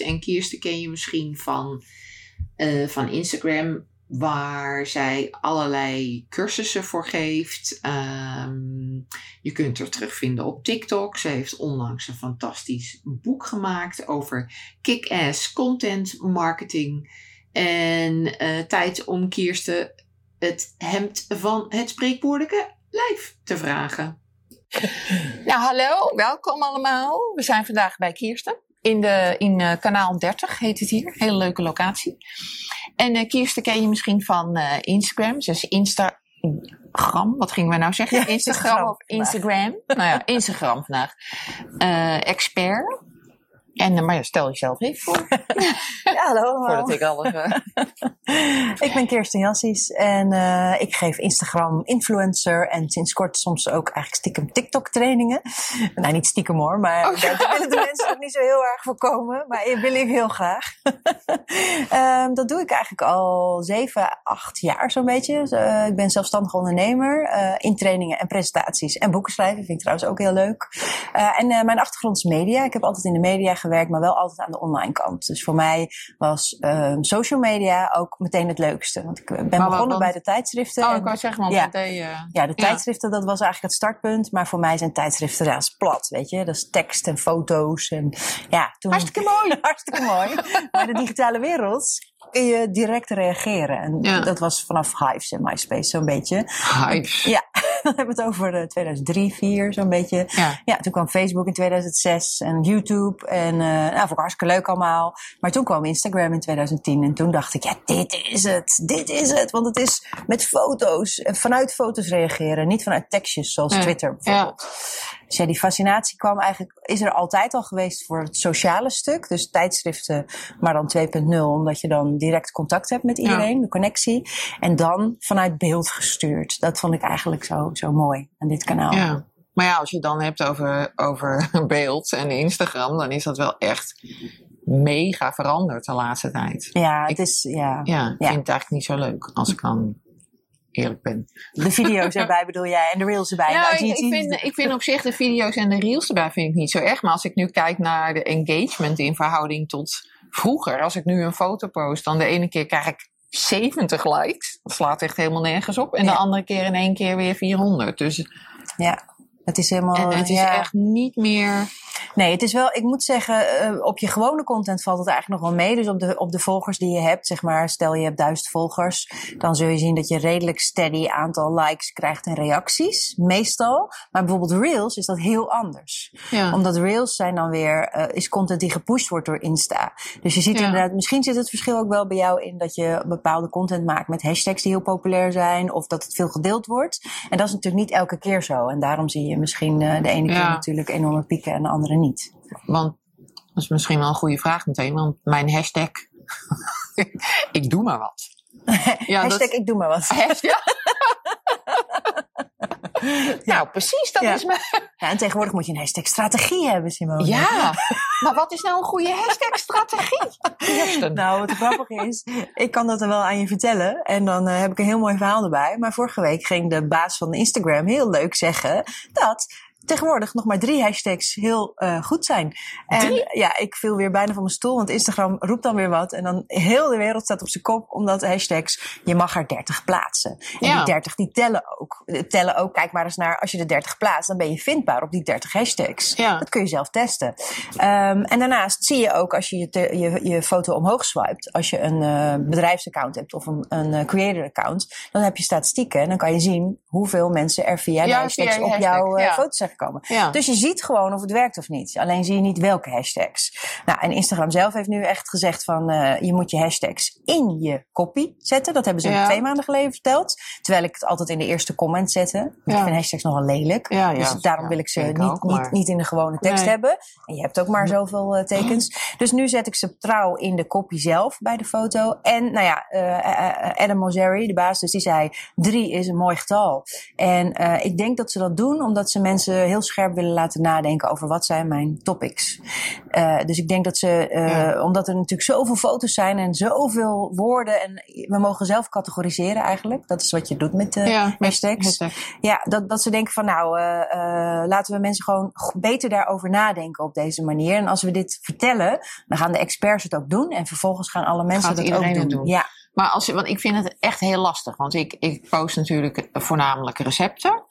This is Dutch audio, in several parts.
En Kirsten ken je misschien van, eh, van Instagram, waar zij allerlei cursussen voor geeft. Ehm, je kunt haar terugvinden op TikTok. Ze heeft onlangs een fantastisch boek gemaakt over kick-ass content marketing. En eh, tijd om Kirsten het hemd van het spreekwoordelijke lijf te vragen. Nou, hallo, welkom allemaal. We zijn vandaag bij Kirsten. In, de, in uh, kanaal 30 heet het hier. Hele leuke locatie. En uh, Kirsten ken je misschien van uh, Instagram. Dus Instagram, wat gingen we nou zeggen? Ja, Instagram of Instagram? nou ja, Instagram vandaag. expert. En, maar stel jezelf even voor. ja, hallo allemaal. Voordat ik alles... ik ben Kirsten Jassies en uh, ik geef Instagram influencer en sinds kort soms ook eigenlijk stiekem TikTok trainingen. Nou, niet stiekem hoor, maar oh. daar willen de mensen ook niet zo heel erg voor komen. Maar dat wil ik heel graag. um, dat doe ik eigenlijk al zeven, acht jaar zo'n beetje. Dus, uh, ik ben zelfstandig ondernemer in trainingen en presentaties en boeken schrijven. Vind ik trouwens ook heel leuk. en mijn achtergrond is media. Ik heb altijd in de media gewerkt, maar wel altijd aan de online kant. Dus voor mij was um, social media ook meteen het leukste. Want ik ben maar begonnen bij de tijdschriften. Oh, ik wou zeggen, want ja, uh, ja, de tijdschriften, dat was eigenlijk het startpunt. Maar voor mij zijn tijdschriften ja, is plat, weet je. Dat is tekst en foto's. En, ja, toen... Hartstikke mooi. Hartstikke mooi. maar de digitale wereld kun je direct reageren. En Ja. dat was vanaf Hives en MySpace zo'n beetje. Hives. Ja, dan hebben we het over eh, 2003, 2004 zo'n beetje. Ja. Ja, toen kwam Facebook in 2006 en YouTube. En uh, nou, vond ik hartstikke leuk allemaal. Maar toen kwam Instagram in 2010. En toen dacht ik, ja, dit is het. Dit is het. Want het is met foto's. En vanuit foto's reageren. Niet vanuit tekstjes zoals Ja. Twitter bijvoorbeeld. Dus ja, die fascinatie kwam eigenlijk, is er altijd al geweest voor het sociale stuk. Dus tijdschriften, maar dan 2.0. Omdat je dan direct contact hebt met iedereen, de connectie. En dan vanuit beeld gestuurd. Dat vond ik eigenlijk zo, zo mooi aan dit kanaal. Ja. Maar ja, als je het dan hebt over, over beeld en Instagram, dan is dat wel echt mega veranderd de laatste tijd. Ja, het Ik- is, ja. Ja, ik Ja. vind het eigenlijk niet zo leuk, als ik dan eerlijk ben. De video's erbij bedoel jij en de reels erbij. Nou, ik, vind, ik vind op zich de video's en de reels erbij vind ik niet zo erg. Maar als ik nu kijk naar de engagement in verhouding tot vroeger. Als ik nu een foto post, dan de ene keer krijg ik 70 likes. Dat slaat echt helemaal nergens op. En de Ja. andere keer in één keer weer 400. Dus Ja, het is helemaal... en het is ja. echt niet meer... Nee, het is wel, ik moet zeggen, eh, op je gewone content valt het eigenlijk nog wel mee. Dus op de, op de volgers die je hebt, zeg maar, stel je hebt duizend volgers, dan zul je zien dat je redelijk steady aantal likes krijgt en reacties, meestal. Maar bijvoorbeeld Reels is dat heel anders. Ja. Omdat Reels zijn dan weer, eh, is content die gepusht wordt door Insta. Dus je ziet Ja. inderdaad, misschien zit het verschil ook wel bij jou in dat je bepaalde content maakt met hashtags die heel populair zijn, of dat het veel gedeeld wordt. En dat is natuurlijk niet elke keer zo. En daarom zie je misschien eh, de ene keer natuurlijk enorme pieken en de andere niet. Want dat is misschien wel een goede vraag meteen. Want mijn hashtag... ik doe maar wat. Ja, dat- Hashtag ik doe maar wat. Hashtag? nou, precies, dat Ja. is mijn... Ja, en tegenwoordig moet je een hashtag strategie hebben, Simone. Ja, maar wat is nou een goede hashtag-strategie? Kirsten. Nou, wat grappig is, ik kan dat er wel aan je vertellen. En dan eh, heb ik een heel mooi verhaal erbij. Maar vorige week ging de baas van Instagram heel leuk zeggen dat tegenwoordig nog maar drie hashtags heel eh, goed zijn. En Drie? ja, ik viel weer bijna van mijn stoel, want Instagram roept dan weer wat. En dan heel de wereld staat op zijn kop, omdat hashtags, je mag er 30 plaatsen. En Ja. die 30 die tellen ook. Die tellen ook, kijk maar eens naar, als je de 30 plaatst, dan ben je vindbaar op die 30 hashtags. Ja. Dat kun je zelf testen. Ehm, en daarnaast zie je ook als je je, te- je, je foto omhoog swipet, als je een eh, bedrijfsaccount hebt of een, een eh, creator account, dan heb je statistieken en dan kan je zien hoeveel mensen er via Ja, hashtags via op jouw hashtag, eh, foto's zijn Ja. Dus je ziet gewoon of het werkt of niet. Alleen zie je niet welke hashtags. Nou, en Instagram zelf heeft nu echt gezegd van eh, je moet je hashtags in je copy zetten. Dat hebben ze Ja. twee maanden geleden verteld. Terwijl ik het altijd in de eerste comment zette. Want ik vind hashtags nogal lelijk. Dus daarom wil ik ze niet, ook, niet, maar- niet in de gewone tekst Nee. hebben. En je hebt ook maar zoveel eh, tekens. Dus nu zet ik ze trouw in de copy zelf bij de foto. En nou ja, eh, Adam Mosseri, de baas, dus die zei drie is een mooi getal. En ik denk dat ze dat doen omdat ze mensen heel scherp willen laten nadenken over wat zijn mijn topics. Uh, dus ik denk dat ze, uh, ja. omdat er natuurlijk zoveel foto's zijn en zoveel woorden en we mogen zelf categoriseren eigenlijk. Dat is wat je doet met de ja, hashtags. Hashtag. Ja, dat, dat ze denken van nou, laten we mensen gewoon beter daarover nadenken op deze manier. En als we dit vertellen, dan gaan de experts het ook doen en vervolgens gaan alle mensen Gaat dat ook doen. doen. Ja. Maar als, want ik vind het echt heel lastig. Want ik, ik post natuurlijk voornamelijk recepten.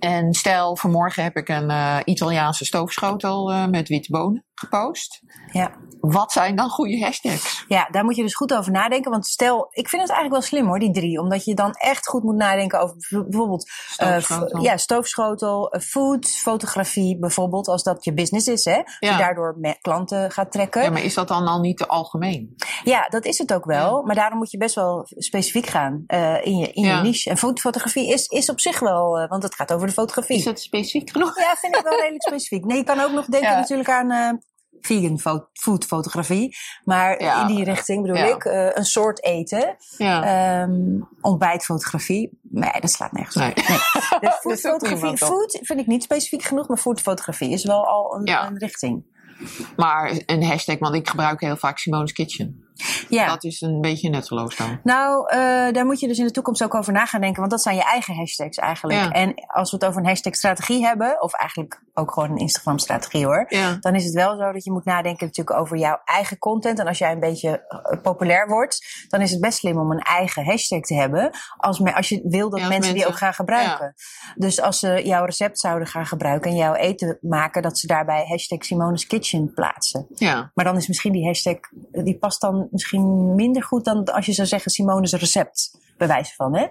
En stel, vanmorgen heb ik een uh, Italiaanse stoofschotel uh, met witte bonen gepost. Ja. Wat zijn dan goede hashtags? Ja, daar moet je dus goed over nadenken. Want stel, ik vind het eigenlijk wel slim hoor, die drie. Omdat je dan echt goed moet nadenken over bijvoorbeeld stoofschotel, uh, ja, stoofschotel food, fotografie bijvoorbeeld. Als dat je business is, hè. Als Ja. je daardoor met klanten gaat trekken. Ja, maar is dat dan al niet te algemeen? Ja, dat is het ook wel. Maar daarom moet je best wel specifiek gaan uh, in, je, in Ja. je niche. En foodfotografie is, is op zich wel, want het gaat over de fotografie. Is dat specifiek genoeg? Ja, vind ik wel redelijk specifiek. Nee, je kan ook nog denken natuurlijk aan vegan fo foodfotografie. Maar Ja. in die richting bedoel Ja. ik uh, een soort eten. Ja. Um, ontbijtfotografie. Nee, dat slaat nergens op. Nee. Foodfotografie, food vind ik niet specifiek genoeg, maar foodfotografie is wel al een, een richting. Maar een hashtag, want ik gebruik heel vaak Simone's Kitchen. Ja. Dat is een beetje nutteloos dan. Nou, uh, daar moet je dus in de toekomst ook over na gaan denken, want dat zijn je eigen hashtags eigenlijk. Ja. En als we het over een hashtag-strategie hebben, of eigenlijk ook gewoon een Instagram-strategie hoor, Ja. dan is het wel zo dat je moet nadenken natuurlijk over jouw eigen content. En als jij een beetje uh, populair wordt, dan is het best slim om een eigen hashtag te hebben, als, me, als je wil dat Ja, als mensen, die mensen- ook gaan gebruiken. Dus als ze jouw recept zouden gaan gebruiken en jouw eten maken, dat ze daarbij hashtag Simone's Kitchen plaatsen. Ja. Maar dan is misschien die hashtag, die past dan misschien minder goed dan als je zou zeggen Simone's recept, bij wijze van, hè?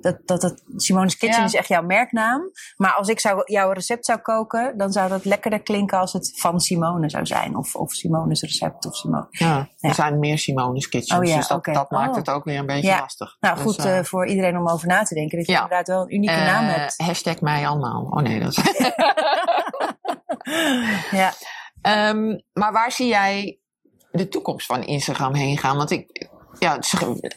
Dat, dat het, Simone's Kitchen Ja. is echt jouw merknaam. Maar als ik zou, jouw recept zou koken, dan zou dat lekkerder klinken als het van Simone zou zijn. Of, of Simone's recept of Simone. ja. Ja. Er zijn meer Simone's Kitchens, Oh ja, dus dat, dat maakt Oh. het ook weer een beetje Ja. lastig. Nou Dus, goed, eh, eh, voor iedereen om over na te denken. Dat je Ja. inderdaad wel een unieke naam eh, hebt. Hashtag mij allemaal. Oh nee, dat is... Ja. Ehm, maar waar zie jij de toekomst van Instagram heen gaan? Want ik, ja,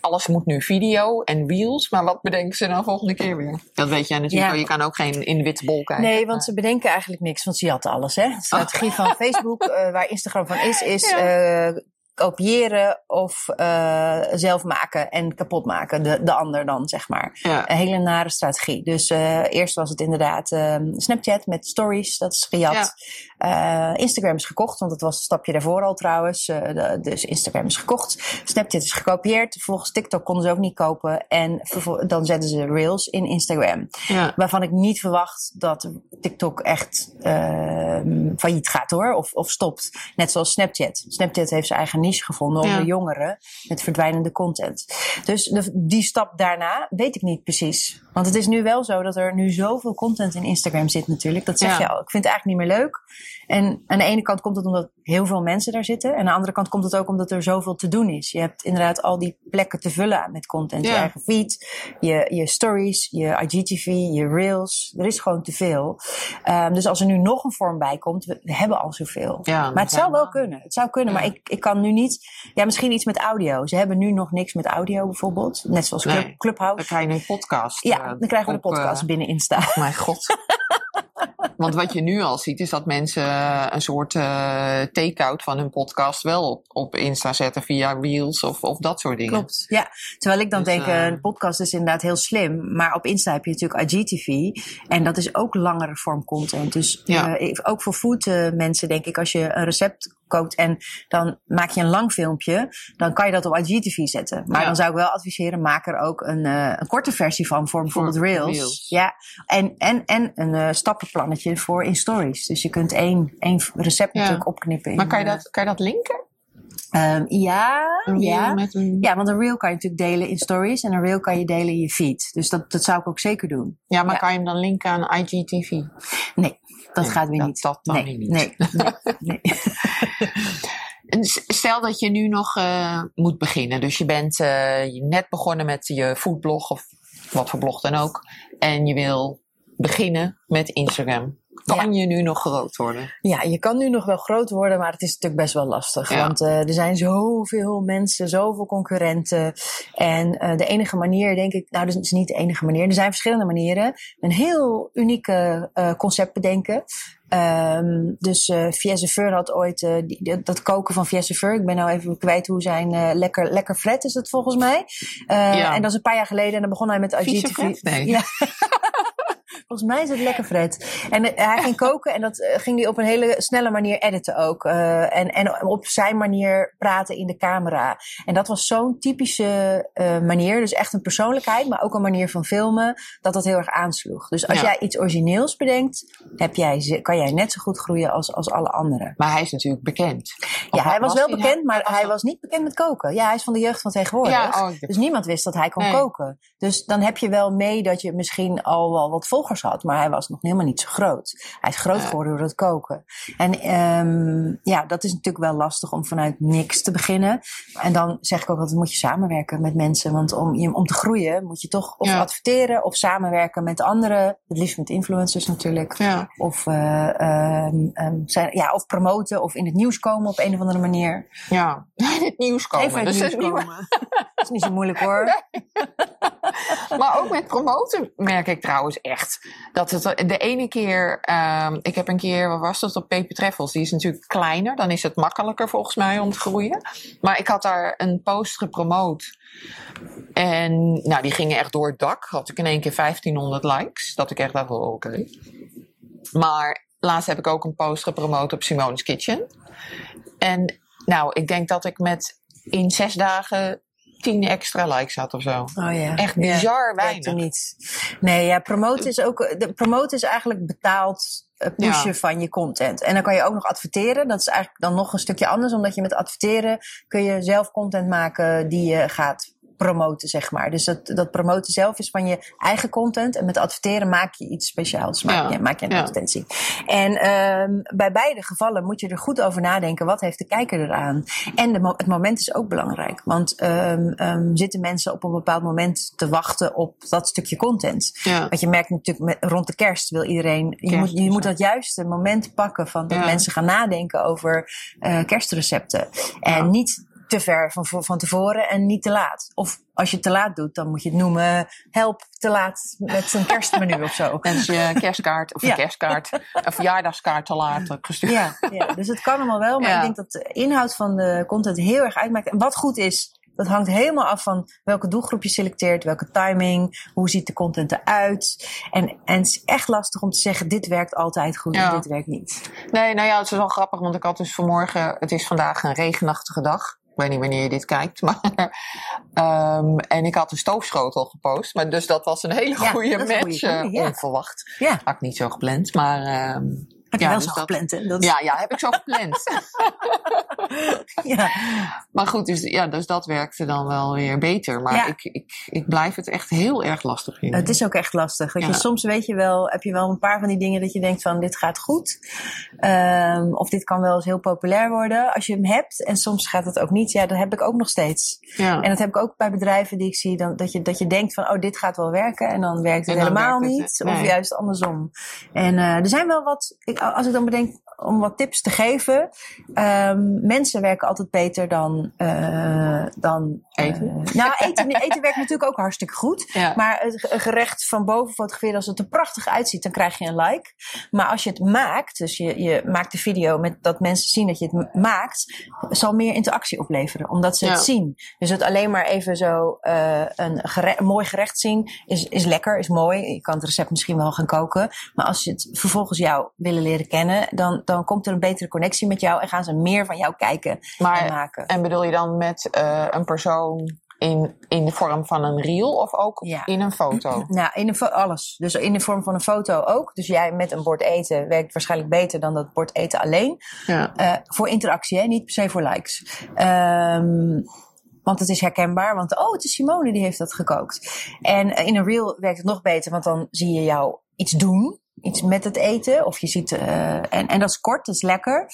alles moet nu video en reels, maar wat bedenken ze nou volgende keer weer? Dat weet jij natuurlijk Ja. Je kan ook geen in de witte bol kijken. Nee, want ze bedenken eigenlijk niks, want ze hadden alles. Hè? De strategie van Facebook, eh, waar Instagram van is, is eh, kopiëren of eh, zelf maken en kapot maken. De, de ander dan, zeg maar. Ja. Een hele nare strategie. Dus eh, eerst was het inderdaad eh, Snapchat met stories, dat is gejat. Eh, Instagram is gekocht, want dat was een stapje daarvoor al trouwens. De- dus Instagram is gekocht. Snapchat is gekopieerd. Vervolgens TikTok konden ze ook niet kopen. En dan zetten ze Reels in Instagram. Ja. Waarvan ik niet verwacht dat TikTok echt ehm failliet gaat hoor. Of, of stopt. Net zoals Snapchat. Snapchat heeft zijn eigen niche gevonden onder Ja. jongeren. Met verdwijnende content. Dus de, die stap daarna weet ik niet precies. Want het is nu wel zo dat er nu zoveel content in Instagram zit natuurlijk. Dat zeg Ja. je al. Ik vind het eigenlijk niet meer leuk. En aan de ene kant komt het omdat heel veel mensen daar zitten. En aan de andere kant komt het ook omdat er zoveel te doen is. Je hebt inderdaad al die plekken te vullen met content. Je eigen feed, je, je stories, je IGTV, je reels. Er is gewoon te veel. Ehm, dus als er nu nog een vorm bij komt, we, we hebben al zoveel. Ja, maar het zou wel kunnen. Het zou kunnen, Ja. maar ik, ik kan nu niet. Ja, misschien iets met audio. Ze hebben nu nog niks met audio bijvoorbeeld. Net zoals Nee. Clubhouse. Dan krijg je een podcast. Ja, eh, dan krijgen we de op, podcast eh, binnen Insta. mijn god. Want wat je nu al ziet, is dat mensen eh, een soort eh take-out van hun podcast wel op, op Insta zetten via Reels of, of dat soort dingen. Klopt, ja. Terwijl ik dan Dus, denk, eh, een podcast is inderdaad heel slim. Maar op Insta heb je natuurlijk IGTV. En dat is ook langere vorm content. Dus Ja. ook voor food mensen denk ik, als je een recept kookt en dan maak je een lang filmpje, dan kan je dat op IGTV zetten. Maar Ja. dan zou ik wel adviseren, maak er ook een, eh, een korte versie van voor bijvoorbeeld Reels. Reels. Ja, en, en, en een eh, stappenplannetje voor in stories. Dus je kunt één, één recept Ja. natuurlijk opknippen. in, Maar kan je eh, dat, kan je dat linken? ehm, ja, ja. Een... Ja, want een reel kan je natuurlijk delen in stories en een reel kan je delen in je feed. Dus dat, dat zou ik ook zeker doen. Ja, maar Ja. kan je hem dan linken aan IGTV? Nee, dat Nee, gaat weer dat- niet. dat dan nee, weer niet. Nee, stel dat je nu nog eh, moet beginnen. Dus je bent je net begonnen met je foodblog of wat voor blog dan ook. En je wil beginnen met Instagram. Kan je nu nog groot worden? Ja, je kan nu nog wel groot worden, maar het is natuurlijk best wel lastig. Ja. Want uh, er zijn zoveel mensen, zoveel concurrenten. En uh, de enige manier, denk ik, nou, dat is niet de enige manier. Er zijn verschillende manieren. Een heel unieke uh, concept bedenken. Um, dus uh, had ooit uh, die, dat koken van Fieseveur. Ik ben nou even kwijt hoe zijn uh, lekker, lekker fret is het volgens mij. ja. En dat is een paar jaar geleden en dan begon hij met IGTV. Nee. Ja. Volgens mij is het lekker Fred. En uh, hij ging koken en dat uh, ging hij op een hele snelle manier editen ook. Uh, en, en op zijn manier praten in de camera. En dat was zo'n typische manier. Dus echt een persoonlijkheid, maar ook een manier van filmen. Dat dat heel erg aansloeg. Dus als ja. jij iets origineels bedenkt, heb jij, kan jij net zo goed groeien als, als alle anderen. Maar hij is natuurlijk bekend. Of ja, hij was, was wel bekend, maar hij was niet bekend met koken. Ja, hij is van de jeugd van tegenwoordig. Ja, oh, dus niemand wist dat hij kon nee. koken. Dus dan heb je wel mee dat je misschien al wel wat volgers had, maar hij was nog helemaal niet zo groot. Hij is groot geworden door het koken. En um, ja, dat is natuurlijk wel lastig om vanuit niks te beginnen. En dan zeg ik ook altijd, moet je samenwerken met mensen. Want om, je, om te groeien moet je toch of ja. adverteren of samenwerken met anderen. Het liefst met influencers natuurlijk. Ja. Of, uh, um, um, zijn, ja, of promoten of in het nieuws komen op een of andere manier. Ja, in het nieuws komen. Even in het dus nieuws komen. dat is niet zo moeilijk hoor. Nee. Maar ook met promoten merk ik trouwens echt dat het de ene keer, um, ik heb een keer, wat was dat op Paper Treffels, die is natuurlijk kleiner, dan is het makkelijker volgens mij om te groeien. Maar ik had daar een post gepromoot en nou, die gingen echt door het dak. Had ik in één keer 1500 likes, dat ik echt dacht, oh, oké. Maar laatst heb ik ook een post gepromoot op Simone's Kitchen. En nou, ik denk dat ik met in zes dagen tien extra likes had of zo. Oh ja. Echt bizar ja, weinig. Niet. Nee, ja, promoten is ook. De promoten is eigenlijk betaald pushen ja. van je content. En dan kan je ook nog adverteren. Dat is eigenlijk dan nog een stukje anders, omdat je met adverteren kun je zelf content maken die je gaat promoten, zeg maar. Dus dat, dat promoten zelf is van je eigen content. En met adverteren maak je iets speciaals. Maak, ja. je, maak je een ja. advertentie. En um, bij beide gevallen moet je er goed over nadenken. Wat heeft de kijker eraan? En de, het moment is ook belangrijk. Want um, um, zitten mensen op een bepaald moment te wachten op dat stukje content? Ja. Want je merkt natuurlijk met, rond de kerst wil iedereen... Je, moet, je moet dat juiste moment pakken van dat mensen gaan nadenken over uh, kerstrecepten. En niet te ver van, van tevoren en niet te laat. Of als je het te laat doet, dan moet je het noemen help te laat met een kerstmenu of zo. Je kerstkaart of een ja. kerstkaart, een verjaardagskaart te laat gestuurd. Ja, ja, dus het kan allemaal wel, maar ja. ik denk dat de inhoud van de content heel erg uitmaakt. En wat goed is, dat hangt helemaal af van welke doelgroep je selecteert, welke timing, hoe ziet de content eruit. En, en het is echt lastig om te zeggen, dit werkt altijd goed ja. en dit werkt niet. Nee, nou ja, het is wel grappig, want ik had dus vanmorgen, het is vandaag een regenachtige dag. Ik weet niet wanneer je dit kijkt, maar. Um, en ik had een stoofschotel gepost. Maar dus dat was een hele goede ja, match. Goeie, ja. Onverwacht. Ja. Had ik niet zo gepland, maar. Um, heb je ja, wel dus zo gepland, hè? Dat... Ja, ja, heb ik zo gepland. ja. Maar goed, dus, ja, dus dat werkte dan wel weer beter. Maar ja. ik, ik, ik blijf het echt heel erg lastig vinden. Het is ook echt lastig. Dat ja. je, soms weet je wel, heb je wel een paar van die dingen dat je denkt van dit gaat goed. Um, of dit kan wel eens heel populair worden als je hem hebt. En soms gaat het ook niet. Ja, dat heb ik ook nog steeds. Ja. En dat heb ik ook bij bedrijven die ik zie. Dan, dat, je, dat je denkt van oh, dit gaat wel werken. En dan werkt het En dan helemaal werkt het, niet. nee. Of juist andersom. En uh, er zijn wel wat, ik, als ik dan bedenk om wat tips te geven. Um, mensen werken altijd beter dan, uh, dan Eten? Uh, nou, eten, eten werkt natuurlijk ook hartstikke goed. Ja. Maar het gerecht van boven fotograferen, als het er prachtig uitziet, dan krijg je een like. Maar als je het maakt, dus je, je maakt de video met dat mensen zien dat je het maakt, zal meer interactie opleveren, omdat ze Ja. het zien. Dus het alleen maar even zo uh, een, een mooi gerecht zien is, is lekker, is mooi. Je kan het recept misschien wel gaan koken. Maar als ze het vervolgens jou willen leren kennen, dan, dan komt er een betere connectie met jou en gaan ze meer van jou kijken en maken. en bedoel je dan met uh, een persoon in, in de vorm van een reel of ook Ja. in een foto? Nou, in fo- alles. Dus in de vorm van een foto ook. Dus jij met een bord eten werkt waarschijnlijk beter dan dat bord eten alleen. Ja. Uh, voor interactie, hè? niet per se voor likes. Um, want het is herkenbaar, want oh, het is Simone die heeft dat gekookt. En uh, in een reel werkt het nog beter, want dan zie je jou iets doen. Iets met het eten. Of je ziet, uh, en, en dat is kort, dat is lekker.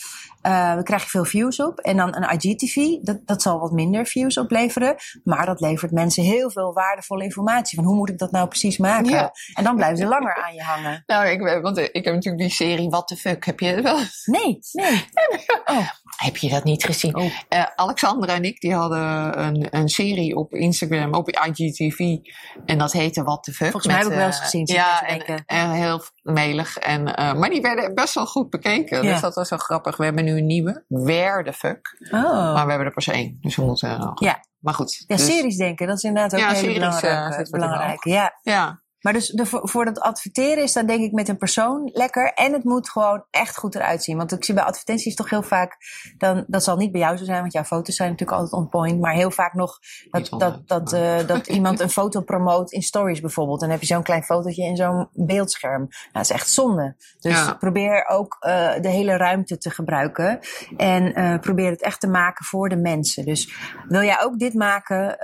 Uh, daar krijg je veel views op. En dan een IGTV, dat, dat zal wat minder views opleveren. Maar dat levert mensen heel veel waardevolle informatie. Van hoe moet ik dat nou precies maken? Ja. En dan blijven ze langer aan je hangen. Nou, ik, want ik heb natuurlijk die serie What the Fuck. Heb je het wel? Nee, nee. Oh. Heb je dat niet gezien? Oh. Uh, Alexandra en ik die hadden een, een serie op Instagram, op IGTV. En dat heette What the Fuck. Volgens mij heb ik wel eens gezien. Ja, en, en, heel melig. En, uh, maar die werden best wel goed bekeken. Ja. Dus dat was wel grappig. We hebben nu een nieuwe. Where the fuck. Oh. Maar we hebben er pas één. Dus we moeten nog. Ja. Maar goed. Ja, dus, series denken. Dat is inderdaad ook ja, heel series, belangrijk. Uh, belangrijk. Ja. ja. Maar dus de, voor dat adverteren is dat denk ik met een persoon lekker. En het moet gewoon echt goed eruit zien. Want ik zie bij advertenties toch heel vaak, dan, dat zal niet bij jou zo zijn, want jouw foto's zijn natuurlijk altijd on point. Maar heel vaak nog dat, dat, dat, uh, dat iemand een foto promoot in stories bijvoorbeeld. Dan heb je zo'n klein fotootje in zo'n beeldscherm. Nou, dat is echt zonde. Dus Ja. probeer ook uh, de hele ruimte te gebruiken. En uh, probeer het echt te maken voor de mensen. Dus wil jij ook dit maken,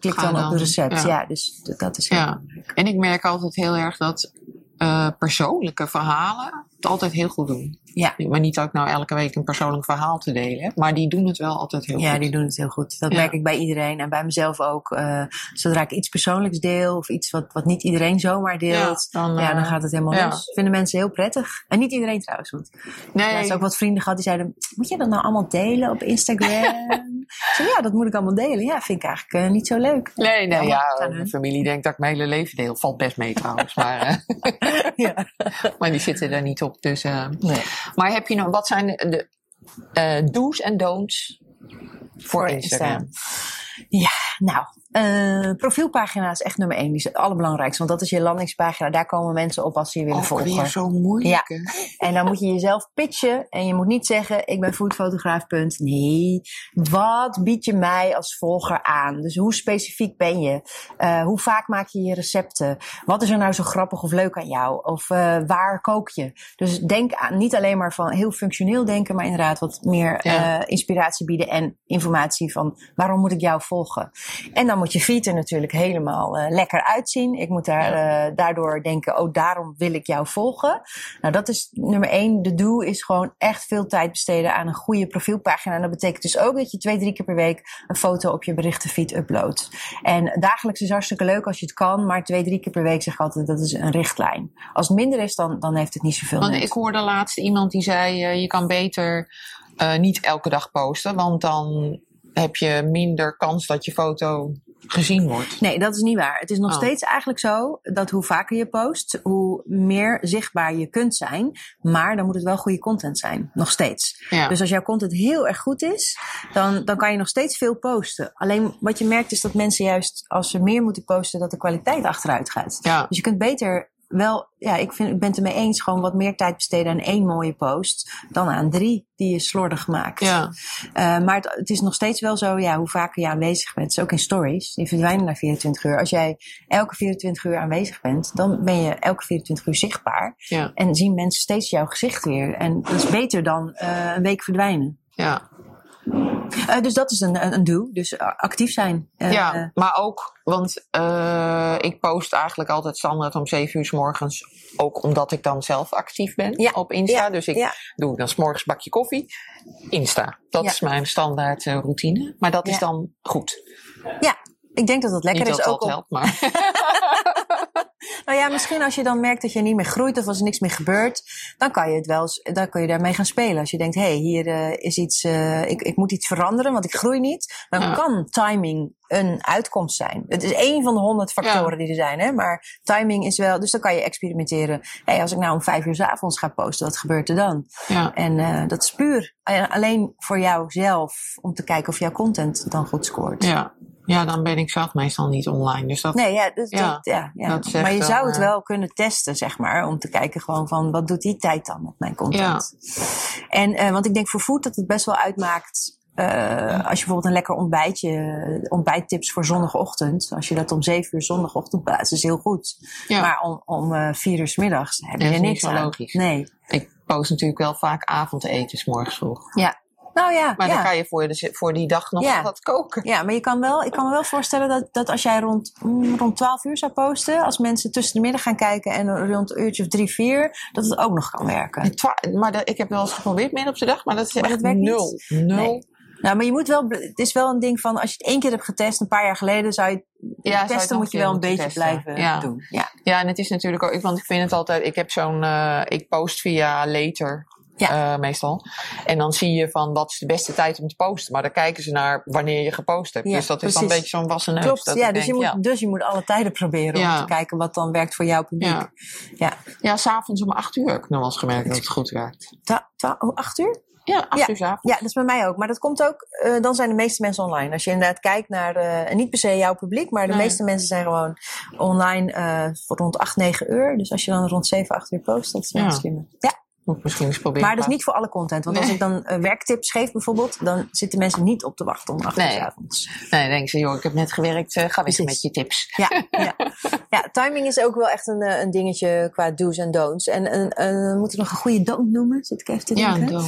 klik dan, op dan, de recept. ja. Ja, dus dat is heel Ja. En ik merk altijd heel erg dat eh, persoonlijke verhalen het altijd heel goed doen. Ja. Maar niet dat ik nou elke week een persoonlijk verhaal te delen heb. Maar die doen het wel altijd heel Ja, goed. die doen het heel goed. Dat Ja. merk ik bij iedereen en bij mezelf ook. Eh, zodra ik iets persoonlijks deel of iets wat, wat niet iedereen zomaar deelt, Ja, dan, ja, dan eh, gaat het helemaal ja. los. Vinden mensen heel prettig. En niet iedereen trouwens. Want Nee, laatst ook wat vrienden gehad die zeiden, moet je dat nou allemaal delen op Instagram? zei, ja, dat moet ik allemaal delen. Ja, vind ik eigenlijk eh, niet zo leuk. nee, nee Ja, ja, hun. mijn familie denkt dat ik mijn hele leven deel. Valt best mee trouwens. maar, Ja. maar die zitten er niet op. Dus. Nee. Maar heb je nog, wat zijn de, de eh, do's en don'ts voor, Instagram? Ja, nou, eh, profielpagina is echt nummer één. Die is het allerbelangrijkste. Want dat is je landingspagina. Daar komen mensen op als ze je willen Ook volgen. weer zo moeilijk. hè? En dan moet je jezelf pitchen. En je moet niet zeggen, ik ben foodfotograaf, punt. Nee, wat bied je mij als volger aan? Dus hoe specifiek ben je? Uh, hoe vaak maak je je recepten? Wat is er nou zo grappig of leuk aan jou? Of uh, waar kook je? Dus denk aan, niet alleen maar van heel functioneel denken, maar inderdaad wat meer Ja. inspiratie bieden en informatie van waarom moet ik jou volgen? En dan moet je feed er natuurlijk helemaal uh, lekker uitzien. Ik moet daar, uh, daardoor denken, oh daarom wil ik jou volgen. Nou dat is nummer één. De do is gewoon echt veel tijd besteden aan een goede profielpagina. En dat betekent dus ook dat je twee, drie keer per week een foto op je berichtenfeed uploadt. En dagelijks is hartstikke leuk als je het kan, maar twee, drie keer per week zeg ik altijd dat is een richtlijn. Als het minder is, dan, dan heeft het niet zoveel Want ik hoorde laatst iemand die zei, uh, je kan beter niet elke dag posten, want dan heb je minder kans dat je foto gezien wordt. Nee, dat is niet waar. Het is nog Oh. steeds eigenlijk zo dat hoe vaker je post, hoe meer zichtbaar je kunt zijn. Maar dan moet het wel goede content zijn. Nog steeds. Ja. Dus als jouw content heel erg goed is, dan, dan kan je nog steeds veel posten. Alleen wat je merkt is dat mensen juist, als ze meer moeten posten, dat de kwaliteit achteruit gaat. ja. Dus je kunt beter wel, ja, ik, vind, ik ben het ermee eens, gewoon wat meer tijd besteden aan één mooie post dan aan drie die je slordig maakt. Ja. Uh, maar het, het, is nog steeds wel zo, ja, hoe vaker je aanwezig bent, dus ook in stories, die verdwijnen na 24 uur. Als jij elke 24 uur aanwezig bent, dan ben je elke 24 uur zichtbaar. Ja. En zien mensen steeds jouw gezicht weer. En dat is beter dan uh, een week verdwijnen. Ja. Uh, dus dat is een, een, een do. Dus actief zijn. Uh, ja, maar ook, want uh, ik post eigenlijk altijd standaard om 7 uur s morgens. Ook omdat ik dan zelf actief ben ja. op Insta. Ja. Dus ik ja. doe dan s morgens bakje koffie. Insta. Dat is mijn standaard routine. Maar dat is dan goed. Ja, ik denk dat dat lekker Niet is. dat ook dat helpt, maar. Nou ja, misschien als je dan merkt dat je niet meer groeit of als er niks meer gebeurt, dan kan je het wel, dan kun je daarmee gaan spelen. Als je denkt, hé, hey, hier uh, is iets, uh, ik, ik moet iets veranderen, want ik groei niet, dan ja. kan timing een uitkomst zijn. Het is één van de honderd factoren ja. die er zijn, hè? maar timing is wel, dus dan kan je experimenteren. Hé, hey, als ik nou om vijf uur s avonds ga posten, wat gebeurt er dan? Ja. En uh, dat is puur alleen voor jouzelf, om te kijken of jouw content dan goed scoort. Ja. Ja, dan ben ik zelf meestal niet online. Dus dat, nee, ja, dat, ja, dat, ja, ja. Dat maar je zou het uh, wel kunnen testen, zeg maar. Om te kijken gewoon van, wat doet die tijd dan met mijn content? Ja. En, uh, want ik denk voor food dat het best wel uitmaakt... Uh, als je bijvoorbeeld een lekker ontbijtje, ontbijttips voor zondagochtend. Als je dat om zeven uur zondagochtend plaatst, is heel goed. Maar om, om uh, vier uur s middags heb je er niks aan. logisch. Nee. Ik post natuurlijk wel vaak avondeten s morgens vroeg. Ja. Nou ja, Maar ja. dan kan je voor, voor die dag nog Ja. wat koken. Ja, maar je kan wel, ik kan me wel voorstellen dat, dat als jij rond, mm, rond 12 uur zou posten, als mensen tussen de middag gaan kijken en rond een uurtje of drie, vier, dat het ook nog kan werken. Maar dat- ik heb wel eens geprobeerd midden op de dag, maar dat is Maar echt dat werkt niet? nul. Nul. Nee. Nou, maar je moet wel, het is wel een ding van, als je het één keer hebt getest, een paar jaar geleden, zou je, Ja, zou je het testen moet je wel een beetje testen. blijven Ja. doen. Ja. Ja, en het is natuurlijk ook, want ik vind het altijd, ik heb zo'n, eh, ik post via Later. Ja. eh, meestal. En dan zie je van wat is de beste tijd om te posten. Maar dan kijken ze naar wanneer je gepost hebt. Ja, dus dat is dan een beetje zo'n wassen neus. Klopt, ja dus, denk, je moet, ja. dus je moet alle tijden proberen Ja. om te kijken wat dan werkt voor jouw publiek. Ja. Ja. S'avonds om acht uur heb ik nog wel eens gemerkt dat het goed werkt. Twa- twa- oh, acht uur? Ja, acht Ja. uur s'avonds. Ja, dat is bij mij ook. Maar dat komt ook, eh, dan zijn de meeste mensen online. Als je inderdaad kijkt naar, niet per se jouw publiek, maar de Nee. meeste mensen zijn gewoon online eh, voor rond 8, 9 uur. Dus als je dan rond 7, 8 uur post, dat is wel Ja. een slimme. Ja, Moet ik misschien eens proberen. maar dat is niet voor alle content. Want als ik dan eh, werktips geef bijvoorbeeld, dan zitten mensen niet op te wachten om 8 uur Nee. s avonds. Nee, dan denken ze, joh, ik heb net gewerkt, eh, ga weg Precies. met je tips. Ja, ja. ja, timing is ook wel echt een, eh, een dingetje qua do's en don'ts. En een, een, moet ik nog een goede don't noemen? Zit ik even te Ja, denken. dan.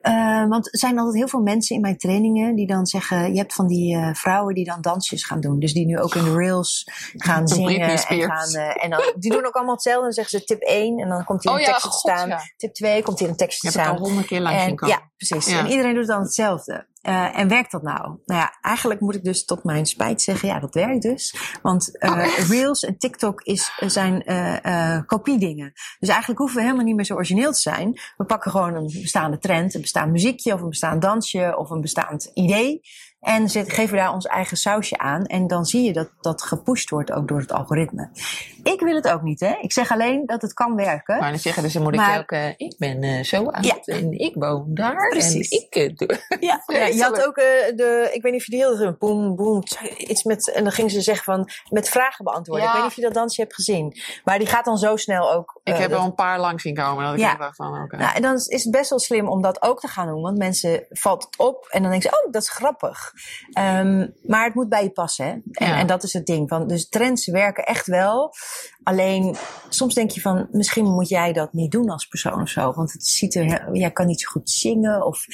Eh, want er zijn altijd heel veel mensen in mijn trainingen die dan zeggen: Je hebt van die vrouwen die dan dansjes gaan doen. Dus die nu ook in de rails gaan zingen. En, gaan, en dan, die doen ook allemaal hetzelfde. Dan zeggen ze tip 1 en dan komt hier Oh een ja, tekst te god, staan. ja. Tip 2 komt hier een tekst te Je hebt het staan. al honderd keer langs En, komen. ja, precies. Ja. En iedereen doet dan hetzelfde. Eh, en werkt dat nou? Nou ja, eigenlijk moet ik dus tot mijn spijt zeggen, ja, dat werkt dus. Want Oh, echt? Reels en TikTok is, zijn eh eh kopiedingen. Dus eigenlijk hoeven we helemaal niet meer zo origineel te zijn. We pakken gewoon een bestaande trend, een bestaand muziekje of een bestaand dansje of een bestaand idee. En zet, geven daar ons eigen sausje aan. En dan zie je dat dat gepusht wordt ook door het algoritme. Ik wil het ook niet, hè. Ik zeg alleen dat het kan werken. Maar dan zeggen dus dan moet ik ook, ik ben eh, zo oud Ja. en ik woon daar Precies. en ik eh, doe. Ja, ja, je had ook eh, de, ik weet niet of je die heel boem, boem, iets met, en dan ging ze zeggen van, met vragen beantwoorden. Ja. Ik weet niet of je dat dansje hebt gezien. Maar die gaat dan zo snel ook. Ik eh, heb wel een paar langs zien komen. Dat ik Ja. echt dacht van, oké. Nou, en dan is het best wel slim om dat ook te gaan doen. Want mensen valt het op en dan denken ze, oh, dat is grappig. Ehm, maar het moet bij je passen. Hè? En, Ja. en dat is het ding. Van, dus trends werken echt wel. Alleen soms denk je van, misschien moet jij dat niet doen als persoon of zo. Want het ziet er, jij kan niet zo goed zingen. Of,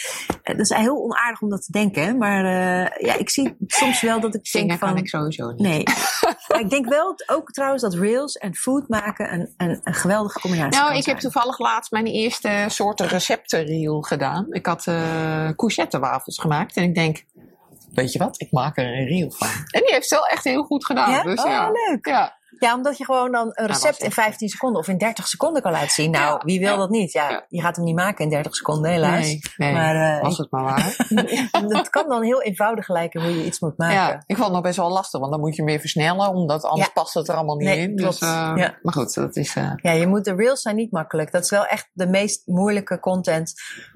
eh, dat is heel onaardig om dat te denken. Hè? Maar eh, ja, ik zie soms wel dat ik Zingen denk van... kan ik sowieso niet. Nee. maar ik denk wel ook trouwens dat reels en food maken een, een, een geweldige combinatie Nou, ik heb toevallig laatst mijn eerste soort receptenreel gedaan. Ik had eh courgettewafels gemaakt en ik denk, weet je wat, ik maak er een reel van. En die heeft het wel echt heel goed gedaan. Ja? Dus Oh, ja. leuk. Ja. Ja, omdat je gewoon dan een recept in echt- 15 seconden of in 30 seconden kan laten zien. Nou, Ja, wie wil ja. dat niet? Ja, je gaat hem niet maken in 30 seconden, helaas. Nee, nee. Maar eh, was het maar waar. het kan dan heel eenvoudig lijken hoe je iets moet maken. Ja, ik vond het nog best wel lastig, want dan moet je meer versnellen, omdat anders past het er allemaal niet Nee, in. Dus, eh, Ja. Maar goed, dat is. eh, Ja, je moet, de reels zijn niet makkelijk. Dat is wel echt de meest moeilijke content